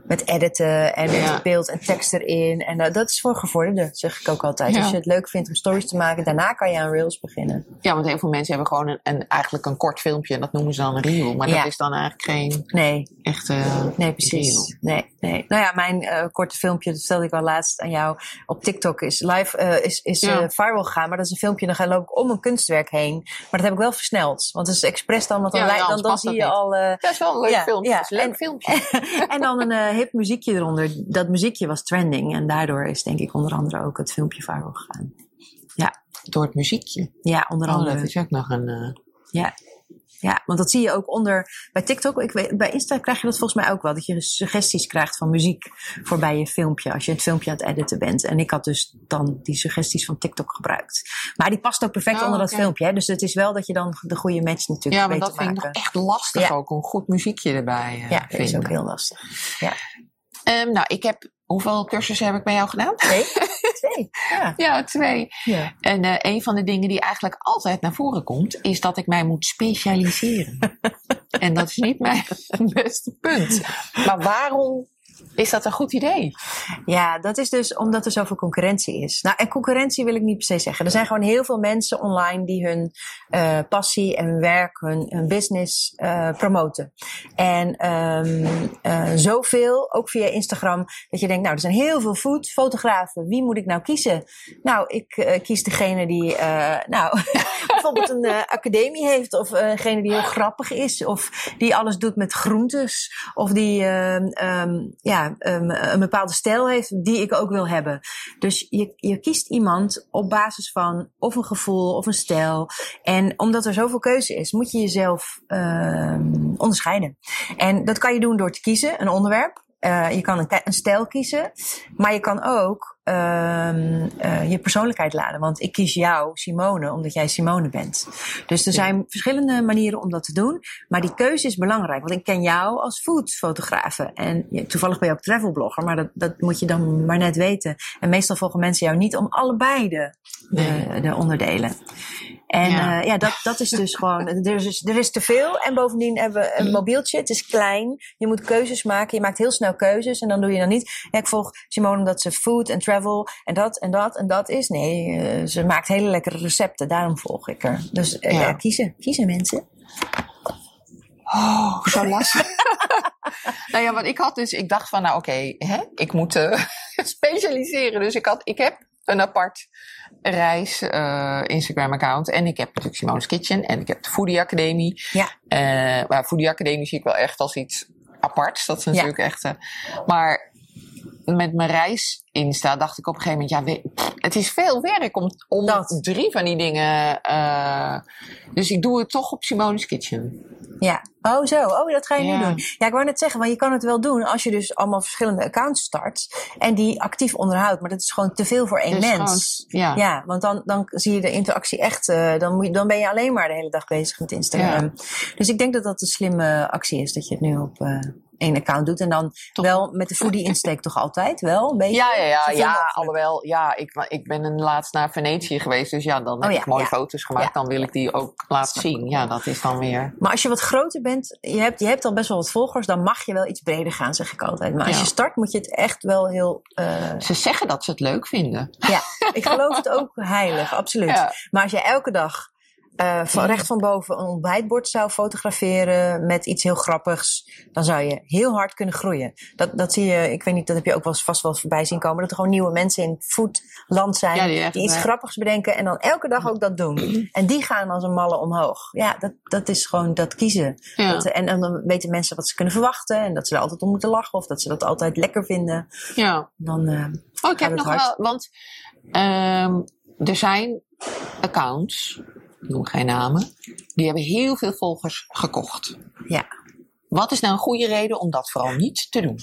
met editen en met Ja. beeld en tekst erin. En eh, dat is voor gevorderden, zeg ik ook altijd. Ja. Als je het leuk vindt om stories te maken, daarna kan je aan reels beginnen. ja, want heel veel mensen hebben gewoon een, een, eigenlijk een kort filmpje en dat noemen ze dan een reel. Maar Ja. dat is dan eigenlijk geen Nee, echte. Nee, precies. Nee, nee. Nou ja, mijn eh, korte filmpje, dat stelde ik al laatst aan jou, op TikTok is live, eh, is, is Ja. eh, viral gegaan. Maar dat is een filmpje, dan loop ik om een kunstwerk heen. Maar dat heb ik wel versneld. Want het is expres dan, want dan, Ja, ja, dan, dan zie je niet. al... Dat is wel een leuk Ja, filmpje. ja. Dat is een leuk En- filmpje. en dan een hip muziekje eronder. Dat muziekje was trending. En daardoor is denk ik onder andere ook het filmpje viral gegaan. Door het muziekje. Ja, onder Oh, andere. dat is ook nog een. Ja. Ja, want dat zie je ook onder bij TikTok. Ik weet, bij Insta krijg je dat volgens mij ook wel. Dat je suggesties krijgt van muziek voorbij je filmpje. Als je het filmpje aan het editen bent. En ik had dus dan die suggesties van TikTok gebruikt. Maar die past ook perfect Oh, onder dat filmpje. Hè? Dus het is wel dat je dan de goede match natuurlijk ja, maar weet dat te vind ik maken. nog echt lastig Ja. ook. Een goed muziekje erbij. eh, ja, dat is ook heel lastig. Ehm, nou, ik heb. Hoeveel cursussen heb ik bij jou gedaan? Twee? Twee. Ja. Ja, twee. ja. En eh, een van de dingen die eigenlijk altijd naar voren komt, is dat ik mij moet specialiseren. en dat is niet mijn beste punt. Maar waarom is dat een goed idee? Ja, dat is dus omdat er zoveel concurrentie is. Nou, en concurrentie wil ik niet per se zeggen. Er zijn gewoon heel veel mensen online die hun eh, passie en hun werk, hun, hun business eh, promoten. En ehm eh, zoveel, ook via Instagram, dat je denkt, nou, er zijn heel veel foodfotografen. Wie moet ik nou kiezen? Nou, ik eh, kies degene die, eh, nou, bijvoorbeeld een eh, academie heeft, of degene die heel grappig is, of die alles doet met groentes, of die, ehm, ja, um, een bepaalde stijl heeft die ik ook wil hebben. Dus je, je kiest iemand op basis van of een gevoel of een stijl. En omdat er zoveel keuze is, moet je jezelf um, onderscheiden. En dat kan je doen door te kiezen, een onderwerp. Uh, je kan een, een, stijl kiezen, maar je kan ook uh, uh, je persoonlijkheid laden. Want ik kies jou, Simone, omdat jij Simone bent. Dus er zijn verschillende manieren om dat te doen. Maar die keuze is belangrijk. Want ik ken jou als foodfotografe. En toevallig ben je ook travelblogger, maar dat, dat moet je dan maar net weten. En meestal volgen mensen jou niet om allebei de, de, de onderdelen. En ja, uh, ja dat, dat is dus gewoon, er is, er is te veel. En bovendien hebben we een mobieltje, het is klein. Je moet keuzes maken, je maakt heel snel keuzes. En dan doe je dan niet, ja, ik volg Simone omdat ze food en travel en dat en dat en dat is. Nee, uh, ze maakt hele lekkere recepten, daarom volg ik er. Dus uh, ja. kiezen, kiezen mensen. Oh, zo lastig. nou ja, want ik had dus, ik dacht van, nou oké, okay, ik moet specialiseren. Dus ik had, ik heb een apart reis uh, Instagram account. En ik heb natuurlijk Simone's Kitchen en ik heb de Foodie Academie. Ja. Uh, maar Foodie Academie zie ik wel echt als iets aparts. Dat is natuurlijk ja. echt. Uh, maar met mijn reis Insta dacht ik op een gegeven moment, ja, pff, het is veel werk om, om Dat. drie van die dingen. Uh, dus ik doe het toch op Simone's Kitchen. Ja. Oh, zo. Oh, dat ga je Ja. nu doen. Ja, ik wou net zeggen, want je kan het wel doen als je dus allemaal verschillende accounts start en die actief onderhoudt. Maar dat is gewoon te veel voor één Dus mens. gewoon- ja. Ja, want dan, dan zie je de interactie echt, eh, dan, moet je, dan ben je alleen maar de hele dag bezig met Instagram. Dus ik denk dat dat een slimme actie is, dat je het nu op eh, één account doet. En dan Toch. wel met de foodie insteek toch altijd wel, een beetje? Ja, ja, ja, ja alhoewel, ja, ik, ik ben een laatst naar Venetië geweest, dus ja, dan heb Oh ja, ik mooie ja. foto's gemaakt, dan wil ik die ook laten zien. Ja, dat is dan weer. Maar als je wat groter bent, je hebt, je hebt al best wel wat volgers, dan mag je wel iets breder gaan, zeg ik altijd. Maar als je start, moet je het echt wel heel. eh, Ze zeggen dat ze het leuk vinden. ja, ik geloof het ook heilig, absoluut. Maar als je elke dag eh, van recht van boven een ontbijtbord zou fotograferen met iets heel grappigs, dan zou je heel hard kunnen groeien. Dat, dat zie je, ik weet niet, dat heb je ook wel eens vast wel eens voorbij zien komen, dat er gewoon nieuwe mensen in foodland zijn Ja, die echt, iets eh, grappigs bedenken en dan elke dag ook dat doen. En die gaan als een malle omhoog. Ja, dat, dat is gewoon dat kiezen. Ja. Dat, en, en dan weten mensen wat ze kunnen verwachten en dat ze er altijd om moeten lachen of dat ze dat altijd lekker vinden. ja. Dan, eh, Oh, ik heb nog hard? wel, want ehm, er zijn accounts, noem geen namen, die hebben heel veel volgers gekocht. ja. Wat is nou een goede reden om dat vooral niet te doen?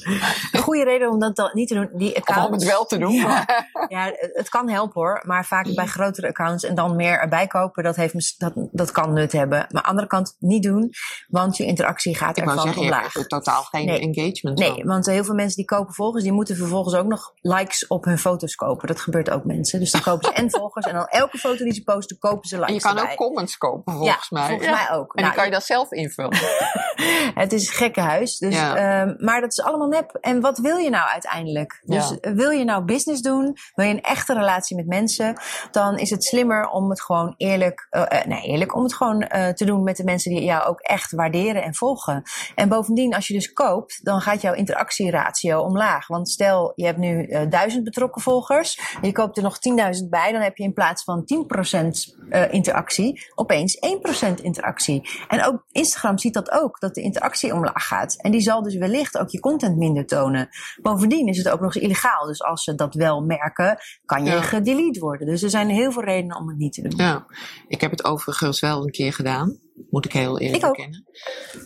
Een goede reden om dat dan niet te doen. Die Of accounts, om het wel te doen? Ja, ja, het kan helpen hoor. Maar vaak bij grotere accounts en dan meer erbij kopen, dat, heeft, dat, dat kan nut hebben. Maar aan de andere kant niet doen, want je interactie gaat Ik ervan zeggen, je omlaag. totaal geen Nee. engagement. Nee, dan. want heel veel mensen die kopen volgers, die moeten vervolgens ook nog likes op hun foto's kopen. Dat gebeurt ook mensen. Dus dan kopen ze en volgers en dan elke foto die ze posten, kopen ze likes En je kan erbij. ook comments kopen, volgens ja, mij. volgens mij ook. En Nou, die kan je dan zelf invullen. Het is een gekkenhuis. Dus, Ja. ehm, maar dat is allemaal nep. En wat wil je nou uiteindelijk? Dus Ja. eh, wil je nou business doen? Wil je een echte relatie met mensen? Dan is het slimmer om het gewoon eerlijk, eh, eh, nee eerlijk, om het gewoon te doen met de mensen die jou ook echt waarderen en volgen. En bovendien, als je dus koopt, dan gaat jouw interactieratio omlaag. Want stel, je hebt nu duizend betrokken volgers. En je koopt er nog 10.000 bij. Dan heb je in plaats van 10% eh, interactie, opeens 1% interactie. En ook Instagram ziet dat ook, dat de interactie omlaag gaat. En die zal dus wellicht ook je content minder tonen. Bovendien is het ook nog eens illegaal. Dus als ze dat wel merken, kan je Ja. gedelete worden. Dus er zijn heel veel redenen om het niet te doen. Ja, ik heb het overigens wel een keer gedaan. Moet ik heel eerlijk Ik bekennen.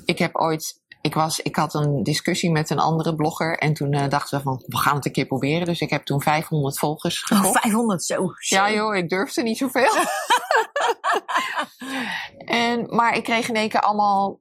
Ik heb ooit, ik, was, ik had een discussie met een andere blogger. En toen eh, dachten we van, we gaan het een keer proberen. Dus ik heb toen 500 volgers Oh, gekocht. 500 zo. zo. Ja joh, ik durfde niet zoveel. en, maar ik kreeg in één keer allemaal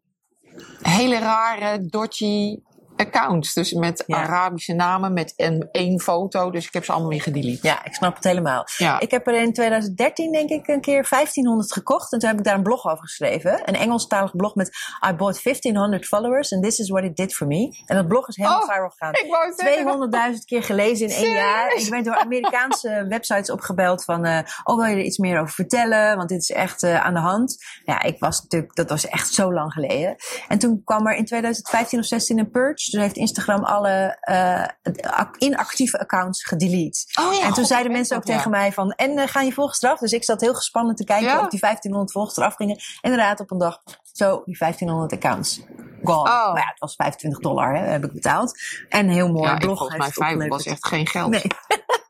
hele rare, dodgy accounts. Dus met Ja. Arabische namen, met een, één foto. Dus ik heb ze allemaal weer gedelete. Ja, ik snap het helemaal. Ja. Ik heb er in 2013 denk ik een keer 1500 gekocht. En toen heb ik daar een blog over geschreven. Een Engelstalig blog met I bought 1500 followers and this is what it did for me. En dat blog is helemaal Oh, viral gegaan. Ik wou zeggen, 200.000 keer gelezen in één jaar. Ik ben door Amerikaanse websites opgebeld van... eh, oh, wil je er iets meer over vertellen? Want dit is echt eh, aan de hand. Ja, ik was natuurlijk... Dat was echt zo lang geleden. En toen kwam er in 2015 of 16 een purge. Dus heeft Instagram alle eh, inactieve accounts gedelete. Oh ja, en toen god, zeiden mensen ook dat, tegen mij van... En eh, gaan je volgers eraf? Dus ik zat heel gespannen te kijken Ja. of die 1500 volgers eraf gingen. Inderdaad, op een dag zo die 1500 accounts. gone. Oh. Maar ja, het was 25 dollar, hè, heb ik betaald. En heel mooi Ja, blog volgens mij heeft het vijf was opgeleverd. echt geen geld. Nee.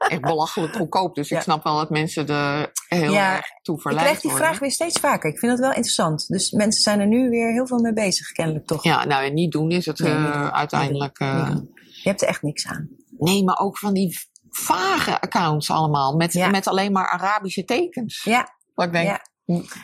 Echt belachelijk goedkoop. Dus ik snap wel dat mensen er heel Ja, erg toe Ik verleid krijg die worden. vraag weer steeds vaker. Ik vind dat wel interessant. Dus mensen zijn er nu weer heel veel mee bezig, kennelijk toch? Ja, nou en niet doen is het Nee, eh, doen. uiteindelijk... Eh. Je hebt er echt niks aan. nee, maar ook van die vage accounts allemaal. Met, met alleen maar Arabische tekens. Ja, Wat ik denk, Ja.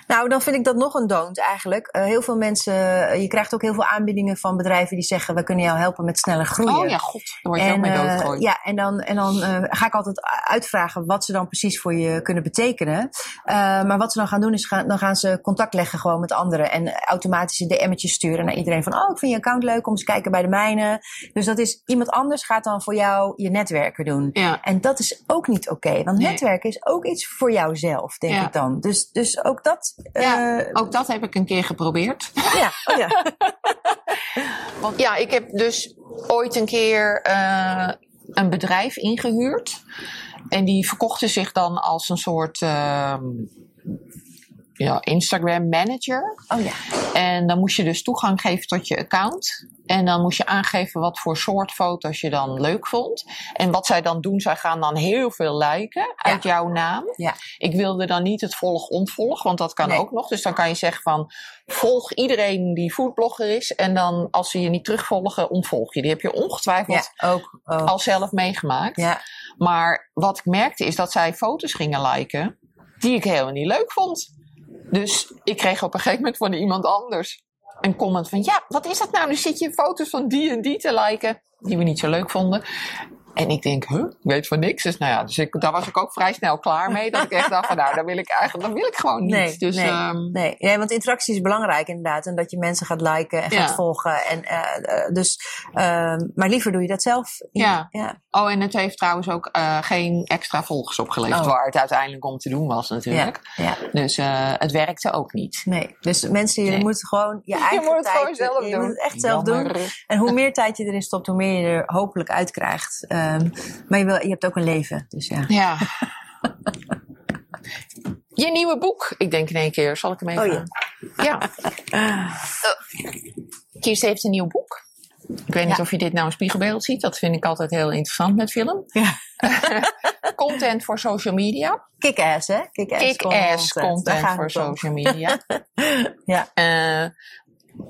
Nou, dan vind ik dat nog een don't eigenlijk. Eh, heel veel mensen, eh, je krijgt ook heel veel aanbiedingen van bedrijven die zeggen: we kunnen jou helpen met sneller groeien. oh ja, god, daar word je ook mee eh, ja, en dan, en dan ga ik altijd uitvragen wat ze dan precies voor je kunnen betekenen. Maar wat ze dan gaan doen is, gaan, dan gaan ze contact leggen gewoon met anderen. En automatisch een DM'tje sturen naar iedereen van, oh, ik vind je account leuk om eens kijken bij de mijne. Dus dat is, iemand anders gaat dan voor jou je netwerken doen. Ja. En dat is ook niet oké, want Nee. netwerken is ook iets voor jouzelf, denk Ja. ik dan. Dus, dus ook dat. Ja, eh, Ook dat heb ik een keer geprobeerd. ja, oh ja. Want ja, ik heb dus ooit een keer eh, een bedrijf ingehuurd. En die verkochten zich dan als een soort ehm, ja, Instagram manager. Oh ja. En dan moest je dus toegang geven tot je account. En dan moest je aangeven wat voor soort foto's je dan leuk vond. En wat zij dan doen, zij gaan dan heel veel liken uit jouw naam. Ja. Ik wilde dan niet het volg-ontvolg, want dat kan Nee. ook nog. Dus dan kan je zeggen van, volg iedereen die foodblogger is. En dan als ze je niet terugvolgen, ontvolg je. Die heb je ongetwijfeld Ja, ook. ook. al zelf meegemaakt. Ja. Maar wat ik merkte is dat zij foto's gingen liken die ik helemaal niet leuk vond. Dus ik kreeg op een gegeven moment van iemand anders een comment van... Ja, wat is dat nou? Nu zit je foto's van die en die te liken die we niet zo leuk vonden. En ik denk, huh, ik weet van niks. Dus nou ja, dus ik, daar was ik ook vrij snel klaar mee. Dat ik echt dacht van, nou, dat wil ik eigenlijk, dat wil ik gewoon niet. Nee, dus nee, ehm, nee. nee, want interactie is belangrijk inderdaad. En dat je mensen gaat liken en Ja. gaat volgen. En, eh, eh, dus, ehm, maar liever doe je dat zelf. Ja. ja. Oh, en het heeft trouwens ook eh, geen extra volgers opgeleverd. Oh. Waar het uiteindelijk om te doen was natuurlijk. ja. Dus het werkte ook niet. Nee, dus mensen, je Nee. moet gewoon je eigen moet het tijd, gewoon zelf je doen. moet het echt zelf doen. En hoe meer tijd je erin stopt, hoe meer je er hopelijk uit krijgt. Ehm, maar je, wil, je hebt ook een leven, dus ja. Ja. Je nieuwe boek. Ik denk in één keer. Zal ik hem even... Oh ja. Ja. Uh, Kirsten heeft een nieuw boek. Ik weet niet of je dit nou een spiegelbeeld ziet. Dat vind ik altijd heel interessant met film. Ja. Content voor social media. Kick-ass, hè? Kick-ass, content voor social media. Ja. Eh,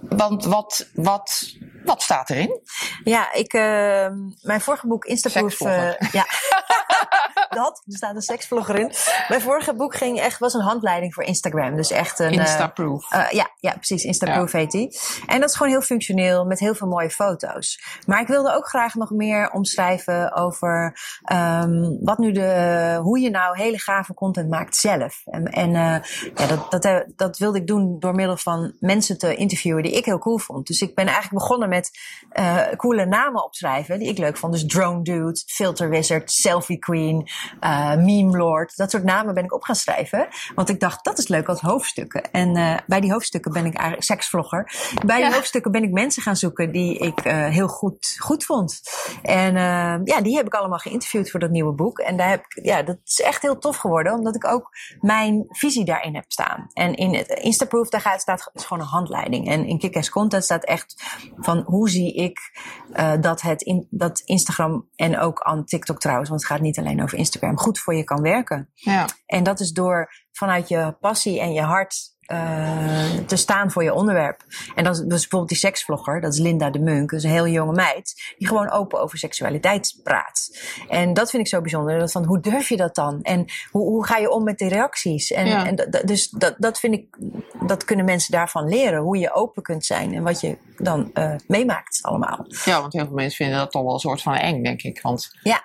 want wat, wat, wat staat erin? Ja, ik, ehm, mijn vorige boek Instaproof. Eh, ja. dat, er staat een seksvlogger in. Mijn vorige boek ging echt, was een handleiding voor Instagram. Dus echt een. eh, Instaproof. eh, ja, ja, precies. Instaproof heet die. En dat is gewoon heel functioneel met heel veel mooie foto's. Maar ik wilde ook graag nog meer omschrijven over ehm, wat nu de, hoe je nou hele gave content maakt zelf. En, en eh, ja, dat, dat, dat wilde ik doen door middel van mensen te interviewen die ik heel cool vond. Dus ik ben eigenlijk begonnen met coole namen opschrijven die ik leuk vond. Dus Drone Dude, Filter Wizard, Selfie Queen, eh Meme Lord. Dat soort namen ben ik op gaan schrijven. Want ik dacht, dat is leuk als hoofdstukken. En eh, bij die hoofdstukken ben ik eigenlijk seksvlogger. Bij die Ja. hoofdstukken ben ik mensen gaan zoeken die ik eh, heel goed, goed vond. En ja, die heb ik allemaal geïnterviewd voor dat nieuwe boek. En daar heb ik, ja, dat is echt heel tof geworden, omdat ik ook mijn visie daarin heb staan. En in het Instaproof, daar gaat, staat is gewoon een handleiding. En in Kick-Ass Content staat echt van hoe zie ik dat, het in, dat Instagram en ook aan TikTok trouwens, want het gaat niet alleen over Instagram, goed voor je kan werken. Ja. En dat is door vanuit je passie en je hart eh, te staan voor je onderwerp. En dat is, bijvoorbeeld die seksvlogger, dat is Linda de Munk, dat is een heel jonge meid, die gewoon open over seksualiteit praat. En dat vind ik zo bijzonder. Dat van, hoe durf je dat dan? En hoe, hoe ga je om met de reacties? En, Ja. en dus dat, dat vind ik, dat kunnen mensen daarvan leren. Hoe je open kunt zijn en wat je dan eh, meemaakt allemaal. ja, want heel veel mensen vinden dat toch wel een soort van eng, denk ik. Want Ja.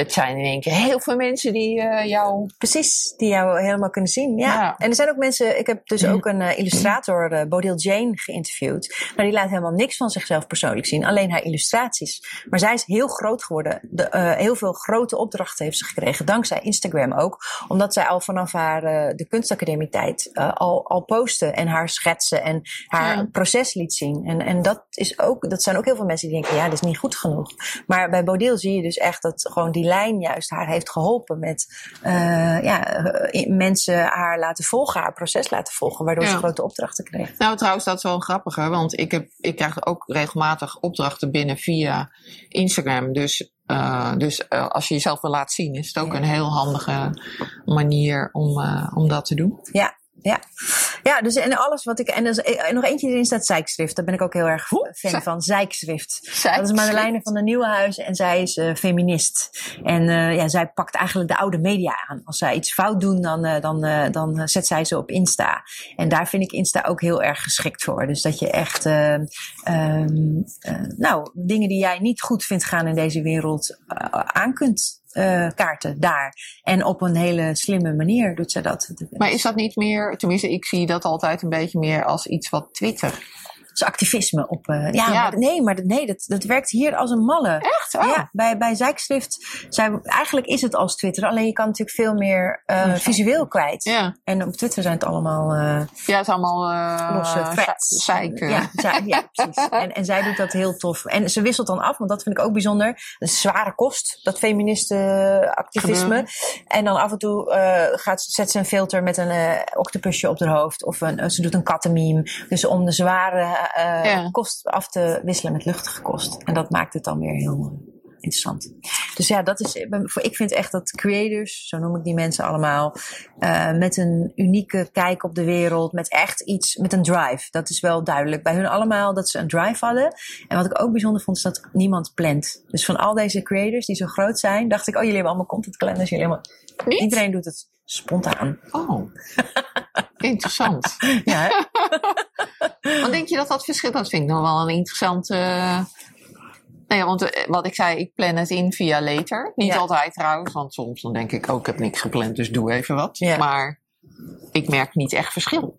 Het zijn in één keer heel veel mensen die eh, jou... Precies, die jou helemaal kunnen zien. Ja. Ja. En er zijn ook mensen, ik heb dus ook een eh, illustrator, eh Bodil Jane, geïnterviewd. Nou, die laat helemaal niks van zichzelf persoonlijk zien, alleen haar illustraties. Maar zij is heel groot geworden. De, heel veel grote opdrachten heeft ze gekregen, dankzij Instagram ook. Omdat zij al vanaf haar de kunstacademietijd eh, al, al postte en haar schetsen en haar Ja. proces liet zien. En, en dat, is ook, dat zijn ook heel veel mensen die denken, ja, dat is niet goed genoeg. Maar bij Bodil zie je dus echt dat gewoon die lijn juist haar heeft geholpen met eh, ja, eh, mensen haar laten volgen, haar proces laten volgen, waardoor ze grote opdrachten kreeg. Nou, trouwens, dat is wel grappig, hè? want ik, heb, ik krijg ook regelmatig opdrachten binnen via Instagram. Dus, eh, dus als je jezelf wil laten zien, is het ook Ja. een heel handige manier om, om dat te doen. Ja. Ja, ja dus en alles wat ik. En, er en nog eentje erin staat Zijkschrift. Daar ben ik ook heel erg fan Zij- van. Zijkschrift. Dat is Madeleine van de Nieuwenhuizen en zij is eh, feminist. En eh, ja, zij pakt eigenlijk de oude media aan. Als zij iets fout doen, dan, eh, dan, eh, dan zet zij ze op Insta. En daar vind ik Insta ook heel erg geschikt voor. Dus dat je echt, eh, ehm, eh, nou, dingen die jij niet goed vindt gaan in deze wereld eh, aan kunt eh, kaarten daar. En op een hele slimme manier doet zij dat. Maar is dat niet meer, tenminste, ik zie dat altijd een beetje meer als iets wat Twitter. Activisme op. eh, ja, Ja. Maar, nee, maar dat, nee, dat, dat werkt hier als een malle. Echt? Oh. Ja, bij, bij Zijkschrift, zij, eigenlijk is het als Twitter, alleen je kan natuurlijk veel meer eh, visueel kwijt. Ja, En op Twitter zijn het allemaal eh ja het is allemaal losse threads. zeiken. Ja, zij- ja, precies. En, en zij doet dat heel tof. En ze wisselt dan af, want dat vind ik ook bijzonder. Is zware kost, dat feministe activisme. En dan af en toe gaat, ze- zet ze een filter met een octopusje op haar hoofd. Of een, ze doet een kattenmeme. Dus om de zware eh, Ja. kost af te wisselen met luchtige kost. En dat maakt het dan weer heel eh, interessant. Dus ja, dat is, voor- ik vind echt dat creators, zo noem ik die mensen allemaal, eh, met een unieke kijk op de wereld, met echt iets, met een drive. Dat is wel duidelijk. Bij hun allemaal dat ze een drive hadden. En wat ik ook bijzonder vond, is dat niemand plant. Dus van al deze creators die zo groot zijn, dacht ik, oh, jullie hebben allemaal content calendars, jullie hebben iedereen doet het spontaan. Oh, interessant. Ja? Want denk je dat dat verschil, dat vind ik nog wel een interessant... eh Nee, want eh, wat ik zei, ik plan het in via later. Niet Ja. altijd trouwens, want soms dan denk ik ook, ik heb niks gepland, dus doe even wat. Ja. Maar ik merk niet echt verschil.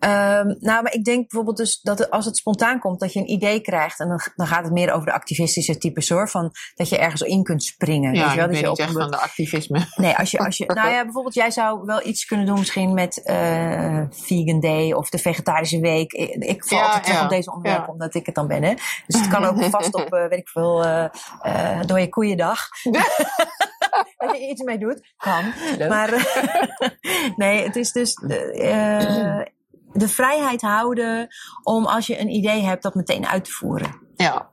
Ehm, nou, maar ik denk bijvoorbeeld dus dat het- als het spontaan komt, dat je een idee krijgt. En dan, dan gaat het meer over de activistische types hoor. Van dat je ergens in kunt springen. Ja, weet je wel? ik Dat ben je niet echt een van de activisme. Nee, als je, als je, nou ja, bijvoorbeeld jij zou wel iets kunnen doen misschien met eh Vegan Day of de Vegetarische Week. Ik, ik val Ja, altijd terug op deze onderwerpen ja. omdat ik het dan ben. Hè? Dus het kan ook vast op, eh, weet ik veel, eh door je koeiendag. dat je iets mee doet, kan. Leuk. Maar nee, het is dus de vrijheid houden om als je een idee hebt dat meteen uit te voeren. Ja,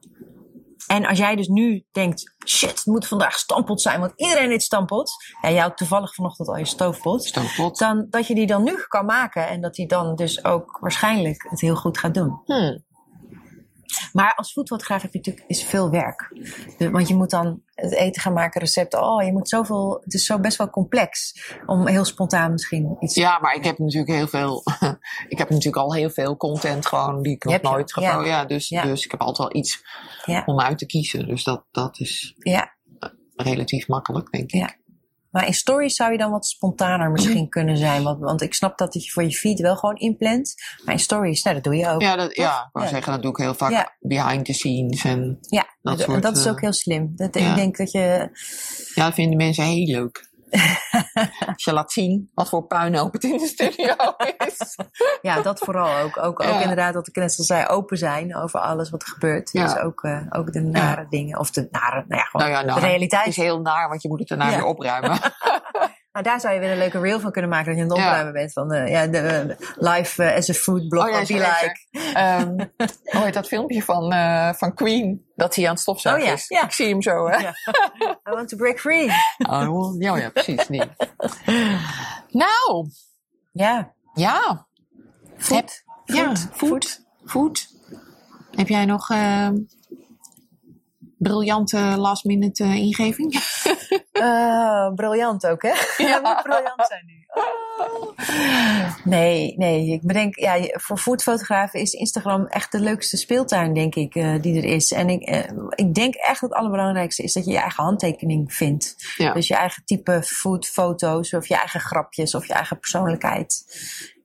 En als jij dus nu denkt, shit, het moet vandaag stampot zijn, want iedereen heeft stampot. En jij had toevallig vanochtend al je stoofpot. stoofpot. Dan, dat je die dan nu kan maken en dat die dan dus ook waarschijnlijk het heel goed gaat doen. Hmm. Maar als foodfotograaf heb je natuurlijk is veel werk. Want je moet dan het eten gaan maken, recepten. Oh, je moet zoveel. Het is zo best wel complex om heel spontaan misschien iets. Ja, maar ik heb natuurlijk heel veel. ik heb natuurlijk al heel veel content gewoon die ik nog nooit ja. gewoon. Ja. dus, Ja. dus ik heb altijd wel iets Ja. om uit te kiezen. Dus dat, dat is ja. relatief makkelijk, denk ik. Maar in stories zou je dan wat spontaner misschien kunnen zijn. Want, want ik snap dat je voor je feed wel gewoon inplant. Maar in stories, nou, dat doe je ook. Ja, dat, ja, ik wou Ja. zeggen, dat doe ik heel vaak Ja. behind the scenes. En Ja, Dat dat, soort, dat is eh, ook heel slim. Dat. Ik denk dat je. ja, dat vinden mensen heel leuk. Als je laat zien wat voor puinhoop het in de studio is. Ja, dat vooral ook. Ook, inderdaad, wat ik net al zei, open zijn over alles wat er gebeurt. Ja. Dus ook, eh, ook de nare dingen. Of de nare, nou ja, gewoon Nou nou, de realiteit. Het is heel naar, want je moet het daarna weer opruimen. Nou, daar zou je weer een leuke reel van kunnen maken dat je aan het Ja. opruimen bent. Van eh, ja, de, eh, live eh, as a food blog Oh ja, be like. Ehm hoe heet dat filmpje van, eh, van Queen? Dat hij aan het stofzuigen Oh ja, is. ja. Ik zie hem zo, hè? Ja. I want to break free. Oh, ja, ja, precies. Die. Nou, Ja, ja. food. Ja, Food. food. Food. Heb jij nog ehm, briljante last minute eh, ingeving? Eh, briljant ook, hè? Ja. moet briljant zijn nu. Nee, nee. Ik bedenk, ja, voor foodfotografen is Instagram echt de leukste speeltuin, denk ik, eh, die er is. En ik, ik denk echt dat het allerbelangrijkste is dat je je eigen handtekening vindt. Ja. Dus je eigen type foodfoto's, of je eigen grapjes, of je eigen persoonlijkheid.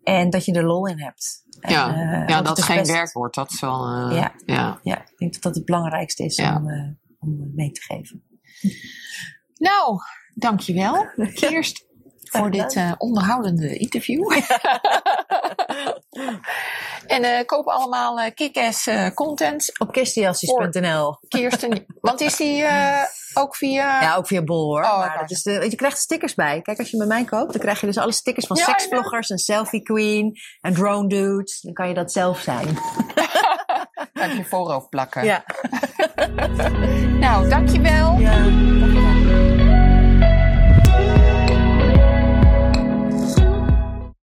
En dat je er lol in hebt. Ja, eh, ja dat het geen best- werkwoord. Dat is wel... eh, Ja. ja. Ja, ik denk dat dat het belangrijkste is Ja. om, eh, om mee te geven. Nou, dankjewel. Eerst voor dit onderhoudende interview. En eh koop allemaal eh kick-ass eh, content. Op kirstenjassies.nl. Kirsten, want is die ook via... Ja, ook via Bol hoor. Oh, maar dat is de, je krijgt stickers bij. Kijk, als je bij mij koopt, dan krijg je dus alle stickers van Ja, seksvloggers en selfie queen en drone dudes. Dan kan je dat zelf zijn. Kan je voorhoofd plakken. Ja. Nou, dankjewel. ja.